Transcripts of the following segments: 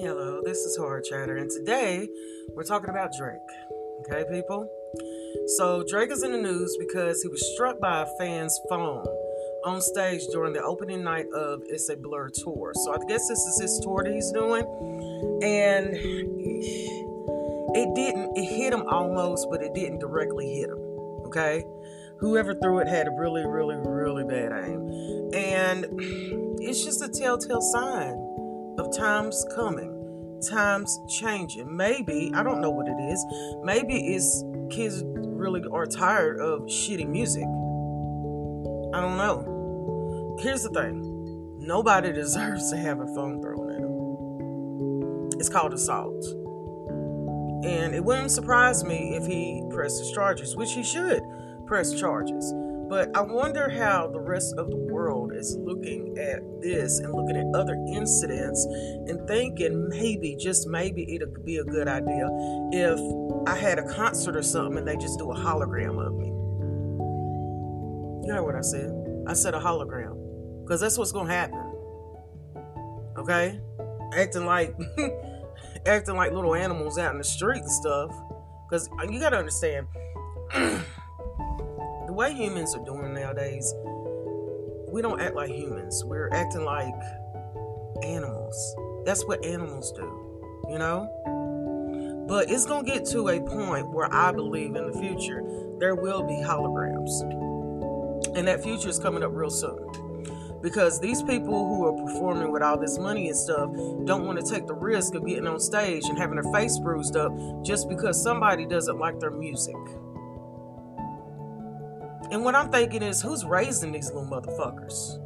Hello, this is Hard Chatter, and today we're talking about Drake. Okay, people? So, Drake is in the news because he was struck by a fan's phone on stage during the opening night of It's a Blur tour. So, I guess this is his tour that he's doing, and it didn't, it hit him almost, but it didn't directly hit him. Okay? Whoever threw it had a really, really, really bad aim. And it's just a telltale sign times coming, times changing. Maybe, I don't know what it is. Maybe it's kids really are tired of shitty music. I don't know. Here's the thing nobody deserves to have a phone thrown at them. It's called assault. And it wouldn't surprise me if he presses charges, which he should press charges. But I wonder how the rest of the world is looking at this and looking at other incidents and thinking maybe, just maybe, it'd be a good idea if I had a concert or something and they just do a hologram of me. You heard what I said? I said a hologram. Because that's what's going to happen. Okay? Acting like. acting like little animals out in the street and stuff. Because you got to understand, way humans are doing nowadays, we don't act like humans. We're acting like animals. That's what animals do, you know? But it's going to get to a point where I believe in the future there will be holograms. And that future is coming up real soon. Because these people who are performing with all this money and stuff don't want to take the risk of getting on stage and having their face bruised up just because somebody doesn't like their music. And what I'm thinking is, who's raising these little motherfuckers?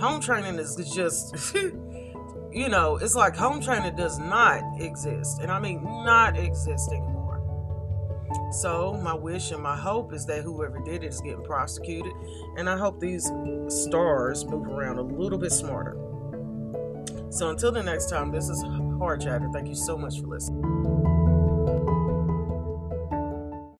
Home training is just, you know, it's like home training does not exist. And I mean, not exist anymore. So, my wish and my hope is that whoever did it is getting prosecuted. And I hope these stars move around a little bit smarter. So, until the next time, this is Hard Chatter. Thank you so much for listening.